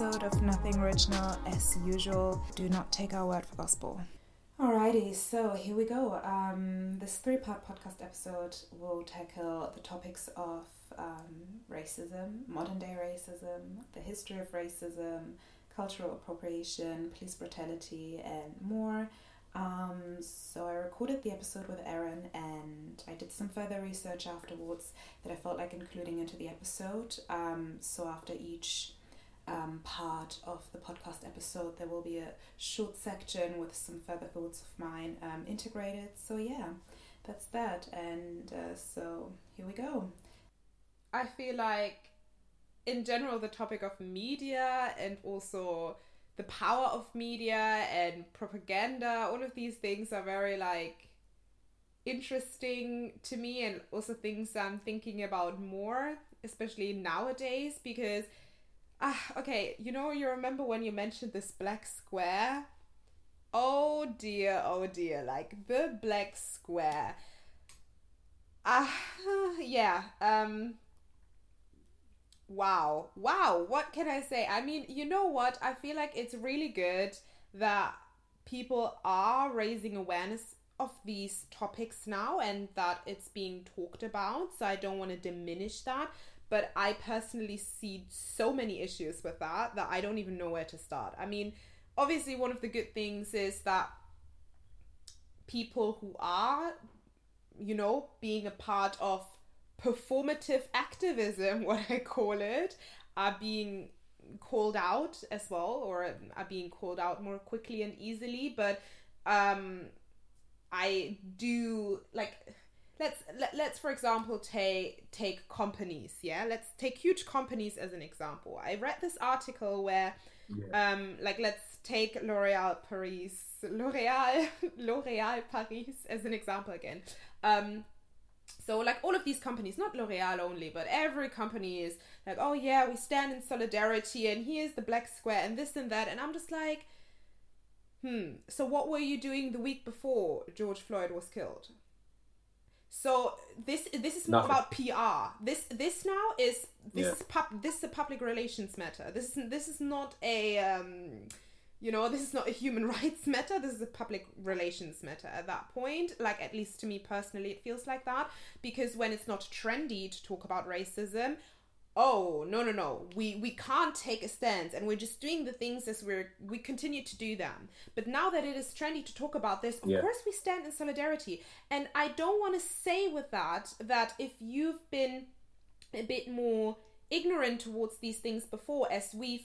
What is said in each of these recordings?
Episode of Nothing Original. As usual, do not take our word for gospel. Alrighty, so here we go. Um, this three part podcast episode will tackle the topics of um, racism, modern day racism, the history of racism, cultural appropriation, police brutality, and more. Um, so I recorded the episode with Aaron and I did some further research afterwards that I felt like including into the episode. Um, so after each um, part of the podcast episode, there will be a short section with some further thoughts of mine um, integrated. So yeah, that's that. And uh, so here we go. I feel like, in general, the topic of media and also the power of media and propaganda, all of these things are very like interesting to me and also things I'm thinking about more, especially nowadays, because ah, okay, you know, you remember when you mentioned this black square? Oh dear, oh dear, like the black square. Ah, yeah, um, wow wow what can i say i mean you know what i feel like it's really good that people are raising awareness of these topics now and that it's being talked about so i don't want to diminish that but i personally see so many issues with that that i don't even know where to start i mean obviously one of the good things is that people who are you know being a part of performative activism, what I call it, are being called out as well, or are being called out more quickly and easily. But um, I do like let's let, let's for example take take companies yeah let's take huge companies as an example i read this article where yeah. um like let's take l'oreal paris l'oreal l'oreal paris as an example again um so like all of these companies, not L'Oreal only, but every company is like, oh yeah, we stand in solidarity and here's the black square and this and that. And I'm just like, hmm, so what were you doing the week before George Floyd was killed? So this this is more about PR. This this now is this yeah. is pub this is a public relations matter. This is this is not a um you know this is not a human rights matter this is a public relations matter at that point like at least to me personally it feels like that because when it's not trendy to talk about racism oh no no no. We we can't take a stance and we're just doing the things as we're we continue to do them. But now that it is trendy to talk about this of yeah. course we stand in solidarity. And i don't want to say with that that if you've been a bit more ignorant towards these things before as we've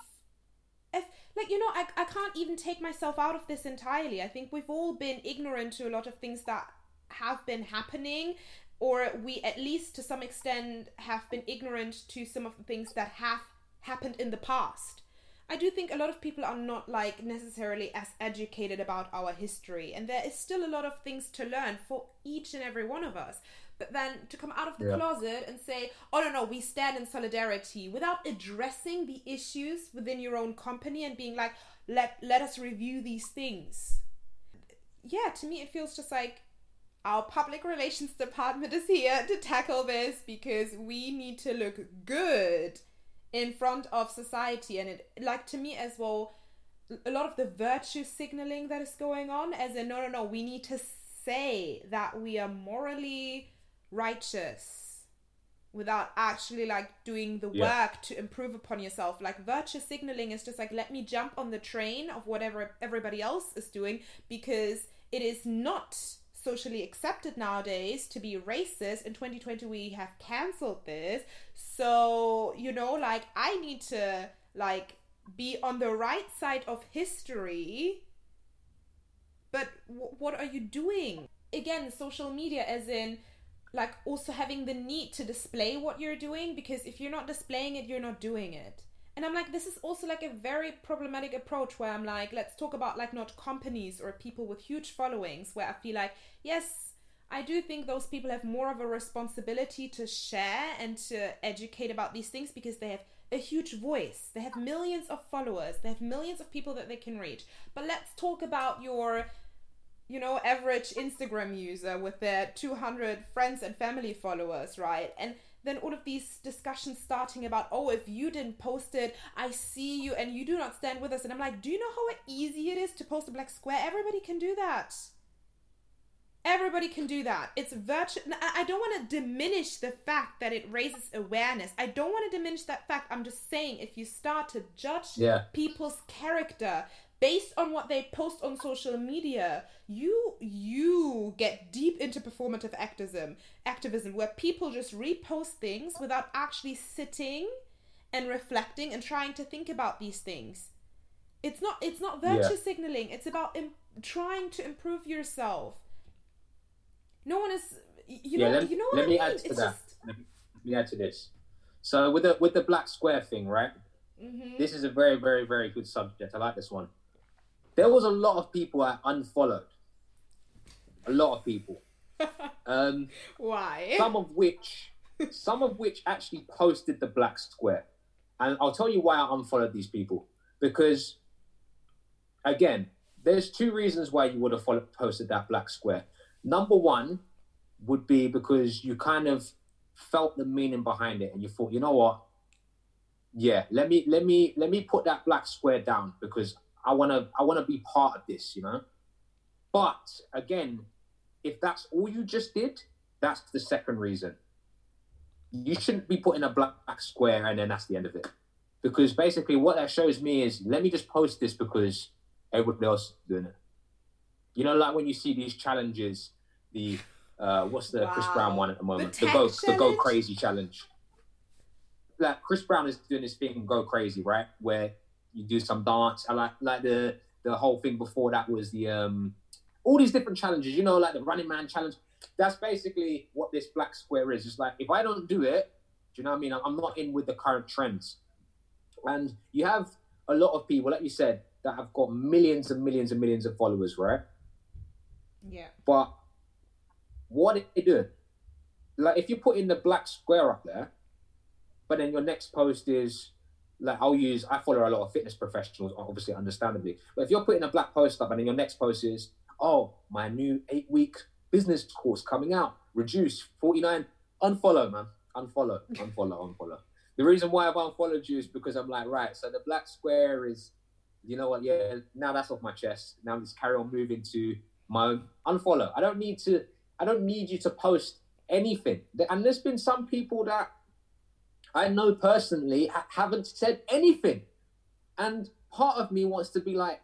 if like you know I, I can't even take myself out of this entirely. I think we've all been ignorant to a lot of things that have been happening or we at least to some extent have been ignorant to some of the things that have happened in the past i do think a lot of people are not like necessarily as educated about our history and there is still a lot of things to learn for each and every one of us but then to come out of the yeah. closet and say, oh no, no, we stand in solidarity without addressing the issues within your own company and being like, let, let us review these things. Yeah, to me, it feels just like our public relations department is here to tackle this because we need to look good in front of society. And it, like, to me as well, a lot of the virtue signaling that is going on, as in, no, no, no, we need to say that we are morally righteous without actually like doing the yeah. work to improve upon yourself like virtue signaling is just like let me jump on the train of whatever everybody else is doing because it is not socially accepted nowadays to be racist. In 2020 we have cancelled this. So you know like i need to like be on the right side of history. But w- what are you doing? Again social media as in like also having the need to display what you're doing because if you're not displaying it you're not doing it and i'm like this is also like a very problematic approach where i'm like let's talk about like not companies or people with huge followings where i feel like yes i do think those people have more of a responsibility to share and to educate about these things because they have a huge voice. They have millions of followers. They have millions of people that they can reach. But let's talk about your you know, average Instagram user with their 200 friends and family followers, right? And then all of these discussions starting about, oh, if you didn't post it, I see you and you do not stand with us. And I'm like, do you know how easy it is to post a black square? Everybody can do that. Everybody can do that. It's virtual. I don't want to diminish the fact that it raises awareness. I don't want to diminish that fact. I'm just saying if you start to judge Yeah. people's character based on what they post on social media, you you get deep into performative activism, activism where people just repost things without actually sitting and reflecting and trying to think about these things. It's not it's not virtue Yeah. signaling. It's about Im- trying to improve yourself. No one is you yeah, know let, you know what let I me mean? add to it's that. just Let me, add to this. So with the with the black square thing, right? Mhm. This is a very, very, very good subject. I like this one. There was a lot of people I unfollowed. A lot of people. Um, why? some of which, some of which actually posted the black square, and I'll tell you why I unfollowed these people. Because, again, there's two reasons why you would have followed, posted that black square. Number one would be because you kind of felt the meaning behind it, and you thought, you know what? Yeah, let me let me let me put that black square down because I wanna I wanna be part of this, you know. But again, if that's all you just did, that's the second reason. You shouldn't be putting a black square and then that's the end of it. Because basically, what that shows me is let me just post this because everybody else is doing it. You know, like when you see these challenges, the uh, what's the Chris Brown one at the moment? The The, go tech the go crazy challenge. Like Chris Brown is doing this thing, go crazy, right? Where you do some dance. I like like the the whole thing before that was the um all these different challenges. You know, like the Running Man challenge. That's basically what this black square is. It's like if I don't do it, do you know what I mean? I'm not in with the current trends. And you have a lot of people, like you said, that have got millions and millions and millions of followers, right? yeah. But what are they doing? Like if you put in the black square up there, but then your next post is like I'll use I follow a lot of fitness professionals, obviously understandably. But if you're putting a black post up and then your next post is, oh, my new eight week business course coming out, reduce 49, unfollow, man. Unfollow, unfollow, unfollow. The reason why I've unfollowed you is because I'm like, right, so the black square is, you know what, yeah, now that's off my chest. Now let's carry on moving to my own unfollow. I don't need to. I don't need you to post anything. And there's been some people that I know personally ha- haven't said anything, and part of me wants to be like,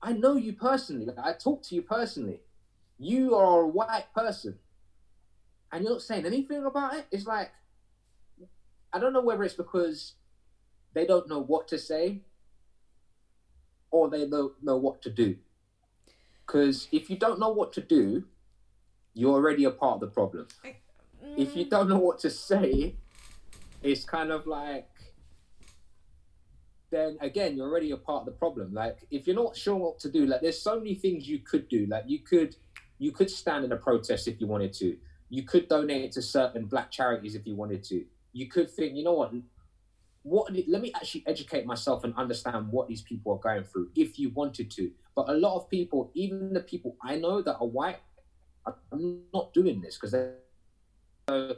I know you personally. Like, I talk to you personally. You are a white person, and you're not saying anything about it. It's like I don't know whether it's because they don't know what to say or they don't know what to do. Because if you don't know what to do, you're already a part of the problem. If you don't know what to say, it's kind of like, then again, you're already a part of the problem. Like, if you're not sure what to do, like, there's so many things you could do. Like, you could, you could stand in a protest if you wanted to. You could donate to certain black charities if you wanted to. You could think, you know what, what let me actually educate myself and understand what these people are going through if you wanted to but a lot of people even the people i know that are white are not doing this because they're so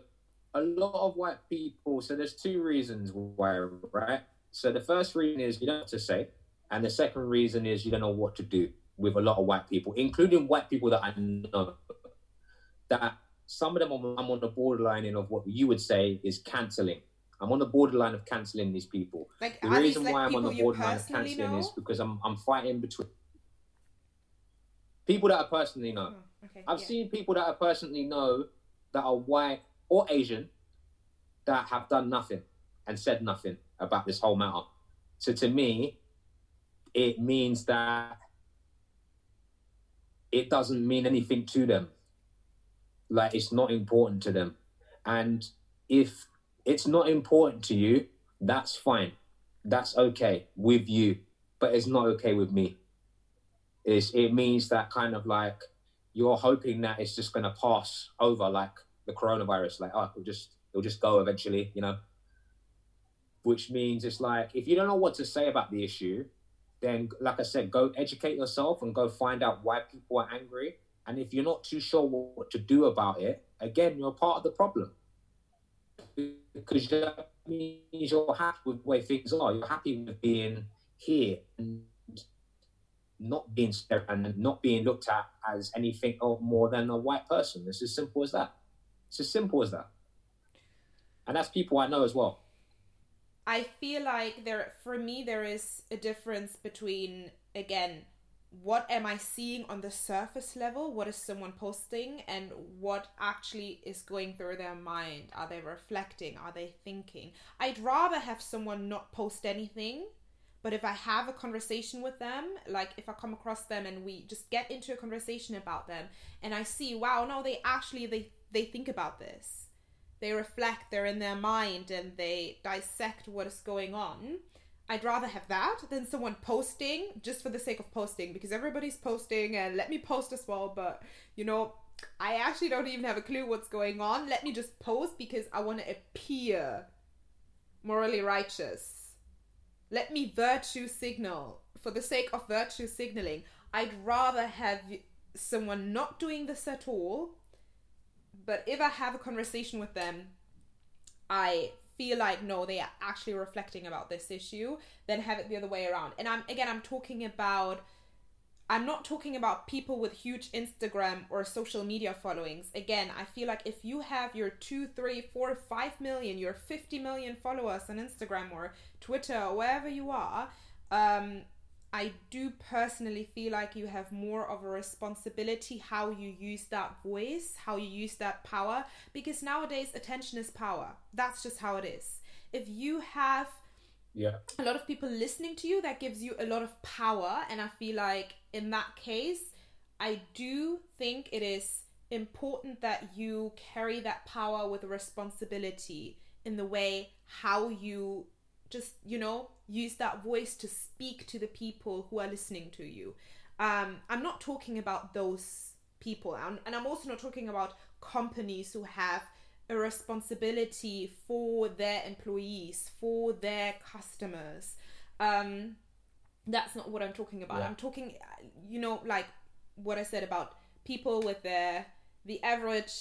a lot of white people so there's two reasons why right so the first reason is you don't know what to say and the second reason is you don't know what to do with a lot of white people including white people that i know that some of them I'm on the borderline in of what you would say is canceling I'm on the borderline of cancelling these people. like The reason like why I'm on the borderline of cancelling know? is because I'm I'm fighting between people that I personally know. Oh, okay. I've yeah. seen people that I personally know that are white or Asian that have done nothing and said nothing about this whole matter. So to me, it means that it doesn't mean anything to them. Like it's not important to them. And if it's not important to you, that's fine. That's okay with you, but it's not okay with me. It's, it means that kind of like you're hoping that it's just going to pass over like the coronavirus, like, oh, it'll just, it'll just go eventually, you know? Which means it's like, if you don't know what to say about the issue, then, like I said, go educate yourself and go find out why people are angry And if you're not too sure what to do about it, again, you're part of the problem. Because that means you're happy with the way things are. You're happy with being here and not being and not being looked at as anything more than a white person. It's as simple as that. It's as simple as that. And that's people I know as well. I feel like there for me there is a difference between again what am I seeing on the surface level? What is someone posting and what actually is going through their mind? Are they reflecting? Are they thinking? I'd rather have someone not post anything, but if I have a conversation with them, like if I come across them and we just get into a conversation about them and I see, wow, no, they actually they they think about this they reflect, they're in their mind, and they dissect what is going on. I'd rather have that than someone posting just for the sake of posting because everybody's posting and let me post as well, but you know, I actually don't even have a clue what's going on. Let me just post because I want to appear morally righteous. Let me virtue signal for the sake of virtue signaling. I'd rather have someone not doing this at all but if I have a conversation with them, I feel like no, they are actually reflecting about this issue, then have it the other way around. And I'm again, I'm talking about. I'm not talking about people with huge Instagram or social media followings. Again, I feel like if you have your two, three, four, five million, your 50 million followers on Instagram or Twitter or wherever you are, um, I do personally feel like you have more of a responsibility how you use that voice, how you use that power, because nowadays attention is power. That's just how it is. If you have yeah. a lot of people listening to you, that gives you a lot of power. And I feel like in that case, I do think it is important that you carry that power with a responsibility in the way how you just, you know, use that voice to speak to the people who are listening to you. Um, I'm not talking about those people, and I'm also not talking about companies who have a responsibility for their employees, for their customers. Um, that's not what I'm talking about. Yeah. I'm talking, you know, like what I said about people with their the average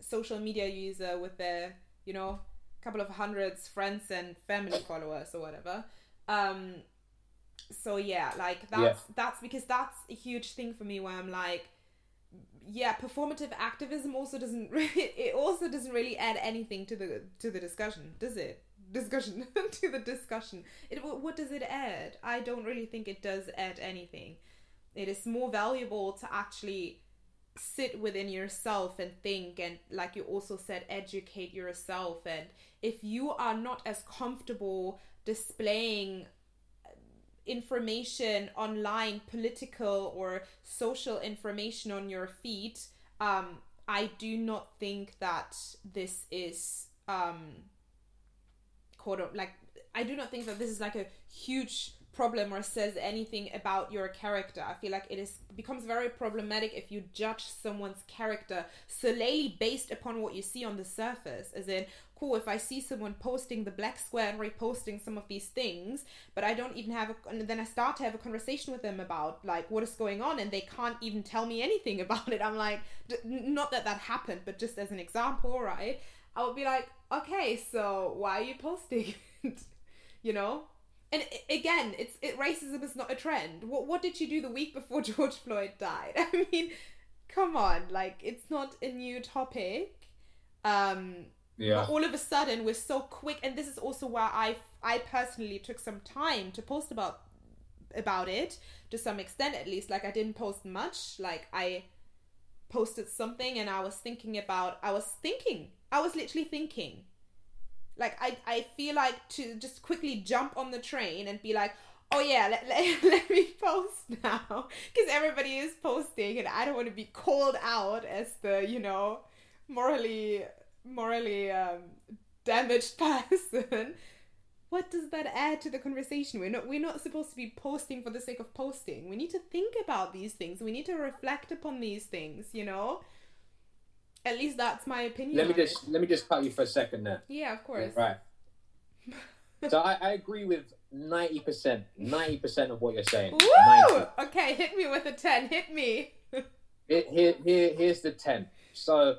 social media user with their, you know, couple of hundreds friends and family followers or whatever. Um so yeah like that's yeah. that's because that's a huge thing for me where i'm like yeah performative activism also doesn't really it also doesn't really add anything to the to the discussion does it? Discussion to the discussion. It what does it add? I don't really think it does add anything. It is more valuable to actually sit within yourself and think and like you also said educate yourself. And if you are not as comfortable displaying information online, political or social information on your feed, um, I do not think that this is um, quote like I do not think that this is like a huge problem or says anything about your character. I feel like it is becomes very problematic if you judge someone's character solely based upon what you see on the surface. As in, cool, if I see someone posting the black square and reposting some of these things, but I don't even have a, and then I start to have a conversation with them about like what is going on and they can't even tell me anything about it. I'm like, not that that happened, but just as an example, right? I would be like, okay, so why are you posting? you know? And again, it's it racism is not a trend. What what did you do the week before George Floyd died? I mean, come on, like it's not a new topic. Um, yeah. But all of a sudden, we're so quick, and this is also why I I personally took some time to post about about it to some extent at least. Like I didn't post much. Like I posted something, and I was thinking about. I was thinking. I was literally thinking. Like I I feel like to just quickly jump on the train and be like, oh yeah, let, let, let me post now because everybody is posting, and I don't want to be called out as the you know morally morally um, damaged person, what does that add to the conversation? We're not we're not supposed to be posting for the sake of posting. We need to think about these things. We need to reflect upon these things, you know? At least that's my opinion. Let me just it. let me just cut you for a second there. Yeah, of course. Right. so I, I agree with ninety percent, ninety percent of what you're saying. Woo! 90. Okay, hit me with a ten. Hit me. Here, here, here, here's the ten. So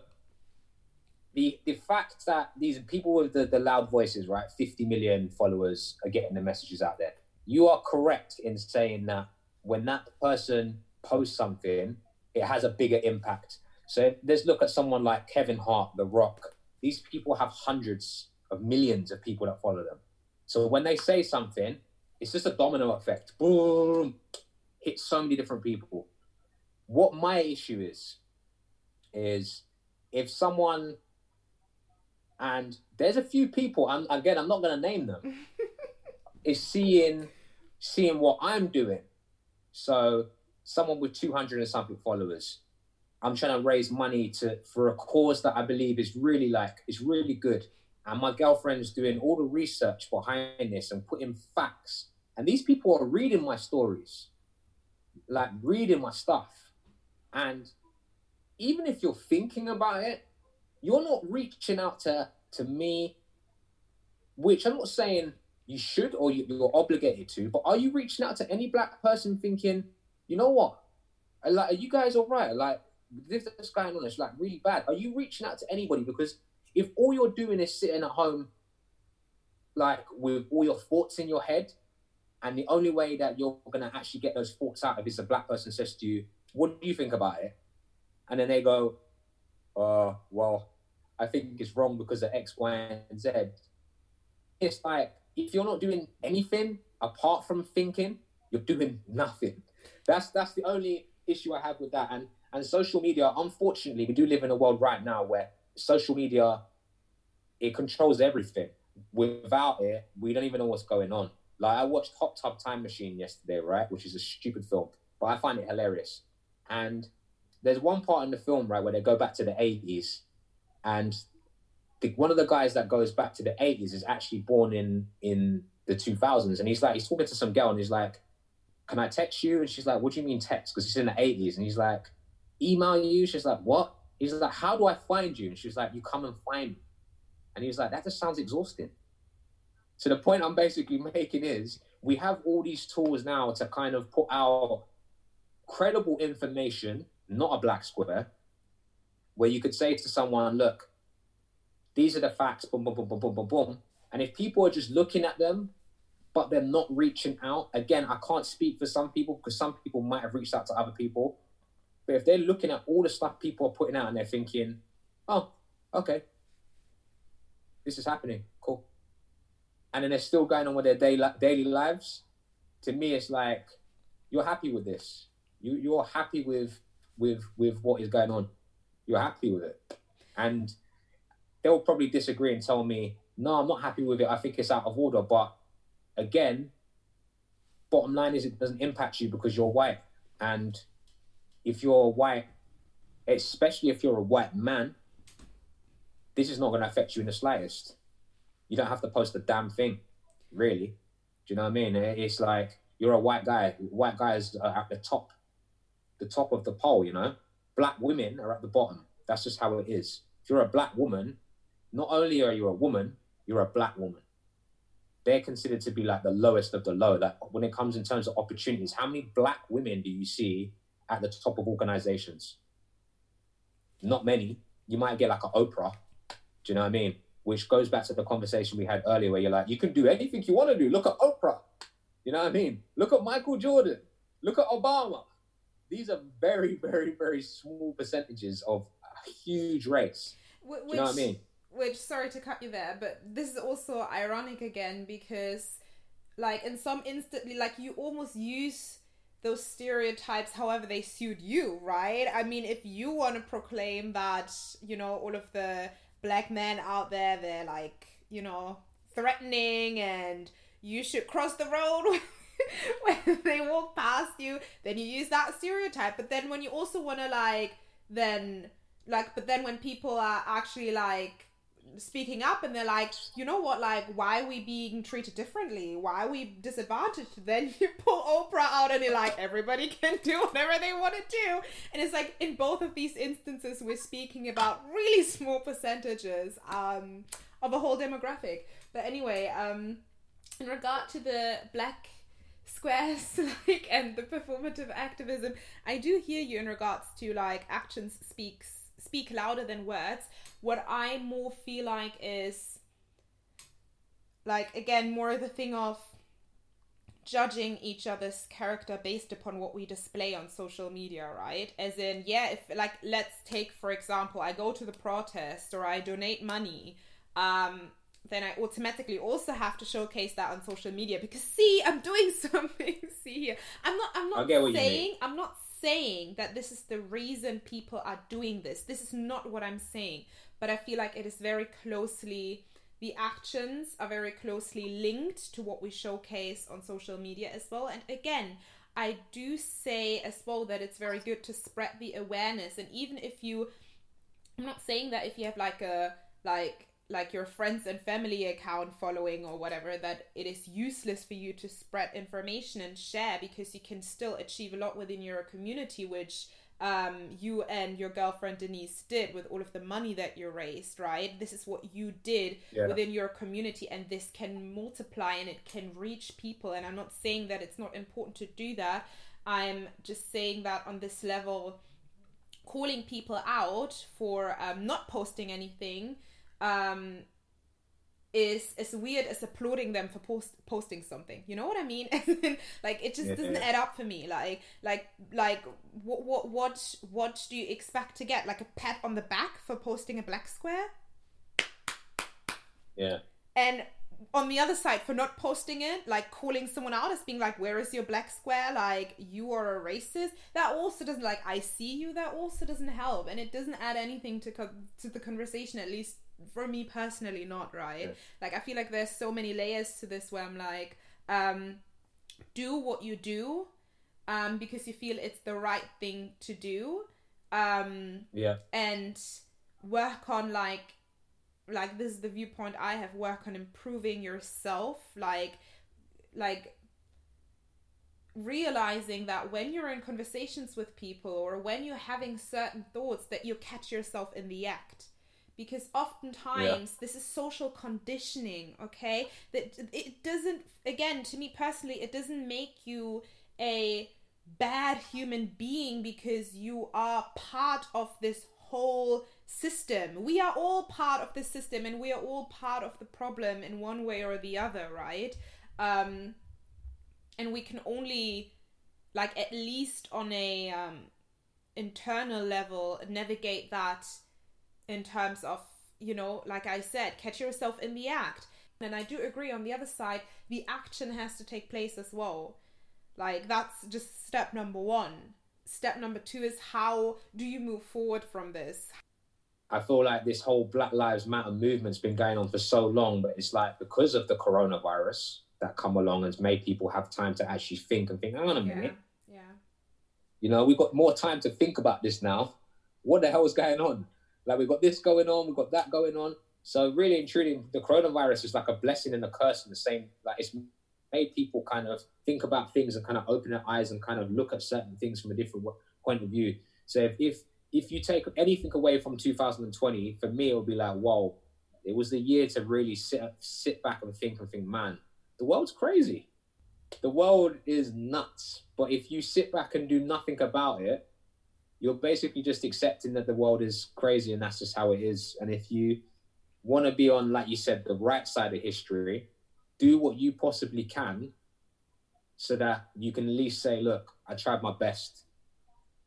the the fact that these people with the, the loud voices, right, 50 million followers are getting the messages out there. You are correct in saying that when that person posts something, it has a bigger impact. So let's look at someone like Kevin Hart, The Rock. These people have hundreds of millions of people that follow them. So when they say something, it's just a domino effect. Boom, hits so many different people. What my issue is, is if someone, and there's a few people, and again, I'm not going to name them, is seeing, seeing what I'm doing. So someone with 200 and something followers, I'm trying to raise money to for a cause that I believe is really like is really good. And my girlfriend's doing all the research behind this and putting facts. And these people are reading my stories, like reading my stuff. And even if you're thinking about it, you're not reaching out to to me, which I'm not saying you should or you're obligated to, but are you reaching out to any black person thinking, you know what? Like, are you guys all right? Like, this is going on. Like really bad. Are you reaching out to anybody? Because if all you're doing is sitting at home, like with all your thoughts in your head, and the only way that you're gonna actually get those thoughts out of is a black person says to you, "What do you think about it?" And then they go, "Uh, well, I think it's wrong because of X, Y, and Z." It's like if you're not doing anything apart from thinking, you're doing nothing. That's that's the only issue I have with that. And and social media, unfortunately, we do live in a world right now where social media it controls everything. Without it, we don't even know what's going on. Like I watched Hot Tub Time Machine yesterday, right, which is a stupid film, but I find it hilarious. And there's one part in the film, right, where they go back to the 80s, and the, one of the guys that goes back to the 80s is actually born in in the 2000s, and he's like he's talking to some girl, and he's like, "Can I text you?" And she's like, "What do you mean text?" Because he's in the 80s, and he's like, "Email you?" She's like, "What?" He's like, "How do I find you?" And she's like, "You come and find me." And he's like, "That just sounds exhausting." So the point I'm basically making is we have all these tools now to kind of put out credible information, not a black square, where you could say to someone, look, these are the facts, boom, boom, boom, boom, boom, boom, boom. And if people are just looking at them, but they're not reaching out, again, I can't speak for some people because some people might have reached out to other people. But if they're looking at all the stuff people are putting out and they're thinking, oh, okay, this is happening, cool. And then they're still going on with their daily, lives, to me, it's like, you're happy with this. You, you're happy with, with, with what is going on. You're happy with it. And they'll probably disagree and tell me, no, I'm not happy with it. I think it's out of order. But again, bottom line is it doesn't impact you because you're white. And if you're white, especially if you're a white man, this is not going to affect you in the slightest. You don't have to post a damn thing, really. Do you know what I mean? It's like you're a white guy. White guys are at the top, the top of the pole. You know, black women are at the bottom. That's just how it is. If you're a black woman, not only are you a woman, you're a black woman. They're considered to be like the lowest of the low. That when it comes in terms of opportunities, how many black women do you see at the top of organizations? Not many. You might get like an Oprah. Do you know what I mean? Which goes back to the conversation we had earlier, where you're like, you can do anything you want to do. Look at Oprah. You know what I mean? Look at Michael Jordan. Look at Obama. These are very, very, very small percentages of a huge race. Which, do you know what I mean? Which, sorry to cut you there, but this is also ironic again because, like, in some instantly, like, you almost use those stereotypes however they suit you, right? I mean, if you want to proclaim that, you know, all of the black men out there, they're like, you know, threatening and you should cross the road when they walk past you, then you use that stereotype. But then when you also want to, like, then, like, but then when people are actually, like, speaking up and they're like, you know what, like, why are we being treated differently? Why are we disadvantaged? Then you pull Oprah out and you're like, everybody can do whatever they want to do. And it's like, in both of these instances, we're speaking about really small percentages um, of a whole demographic. But anyway, um, in regard to the black squares like and the performative activism i do hear you in regards to like actions speaks speak louder than words what i more feel like is like again more of the thing of judging each other's character based upon what we display on social media, right? As in, yeah, if like let's take for example, I go to the protest or I donate money, um, then I automatically also have to showcase that on social media because see, I'm doing something. see here, I'm not. I'm not saying. I'm not saying that this is the reason people are doing this. This is not what I'm saying. But I feel like it is very closely the actions are very closely linked to what we showcase on social media as well. And again, I do say as well that it's very good to spread the awareness. And even if you, I'm not saying that if you have like a, like, like your friends and family account following or whatever that it is useless for you to spread information and share because you can still achieve a lot within your community which um, you and your girlfriend Denise did with all of the money that you raised, right? This is what you did yeah. within your community, and this can multiply and it can reach people. And I'm not saying that it's not important to do that. I'm just saying that on this level, calling people out for um, not posting anything um, is as weird as applauding them for post posting something. You know what I mean? like it just yeah. doesn't add up for me. Like like like what what what what do you expect to get? Like a pat on the back for posting a black square? Yeah. And on the other side for not posting it like calling someone out as being like where is your black square like you are a racist that also doesn't like i see you that also doesn't help and it doesn't add anything to co- to the conversation at least for me personally not right? Yeah. like i feel like there's so many layers to this where i'm like um do what you do um because you feel it's the right thing to do um yeah. and work on like like this is the viewpoint i have work on improving yourself like like realizing that when you're in conversations with people or when you're having certain thoughts that you catch yourself in the act because oftentimes yeah. this is social conditioning okay? That it doesn't again to me personally it doesn't make you a bad human being because you are part of this whole system. We are all part of the system and we are all part of the problem in one way or the other right? Um and we can only like at least on a um internal level navigate that in terms of you know like i said catch yourself in the act. And i do agree on the other side the action has to take place as well. Like that's just step number one. Step number two is how do you move forward from this? I feel like this whole black lives matter movement's been going on for so long but it's like because of the coronavirus that come along and made people have time to actually think and think hang on a minute. yeah, yeah. you know we've got more time to think about this now. What the hell is going on like we've got this going on, we've got that going on. So really and truly, the coronavirus is like a blessing and a curse in the same. Like it's made people kind of think about things and kind of open their eyes and kind of look at certain things from a different point of view. So if if, if you take anything away from 2020, for me it would be like, whoa, it was the year to really sit sit back and think and think, man, the world's crazy. The world is nuts. But if you sit back and do nothing about it, you're basically just accepting that the world is crazy and that's just how it is. And if you want to be on, like you said, the right side of history, do what you possibly can so that you can at least say, look, I tried my best.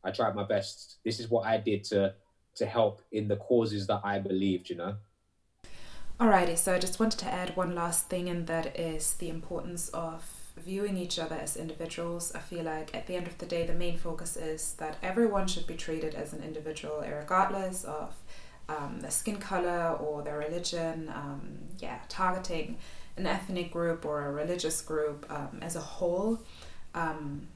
I tried my best. This is what I did to to help in the causes that I believed, you know. Alrighty, so I just wanted to add one last thing, and that is the importance of viewing each other as individuals, I feel like at the end of the day, the main focus is that everyone should be treated as an individual, regardless of um, their skin color or their religion. Um, yeah, targeting an ethnic group or a religious group um, as a whole um,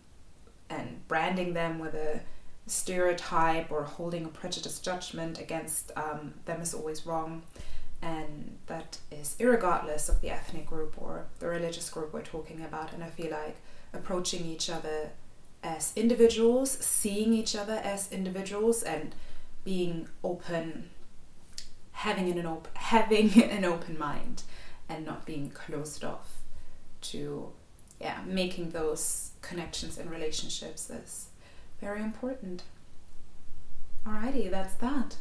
and branding them with a stereotype or holding a prejudiced judgment against um, them is always wrong and that is regardless of the ethnic group or the religious group we're talking about. And I feel like approaching each other as individuals, seeing each other as individuals, and being open, having an open having an open mind, and not being closed off to yeah, making those connections and relationships is very important. Alrighty, that's that.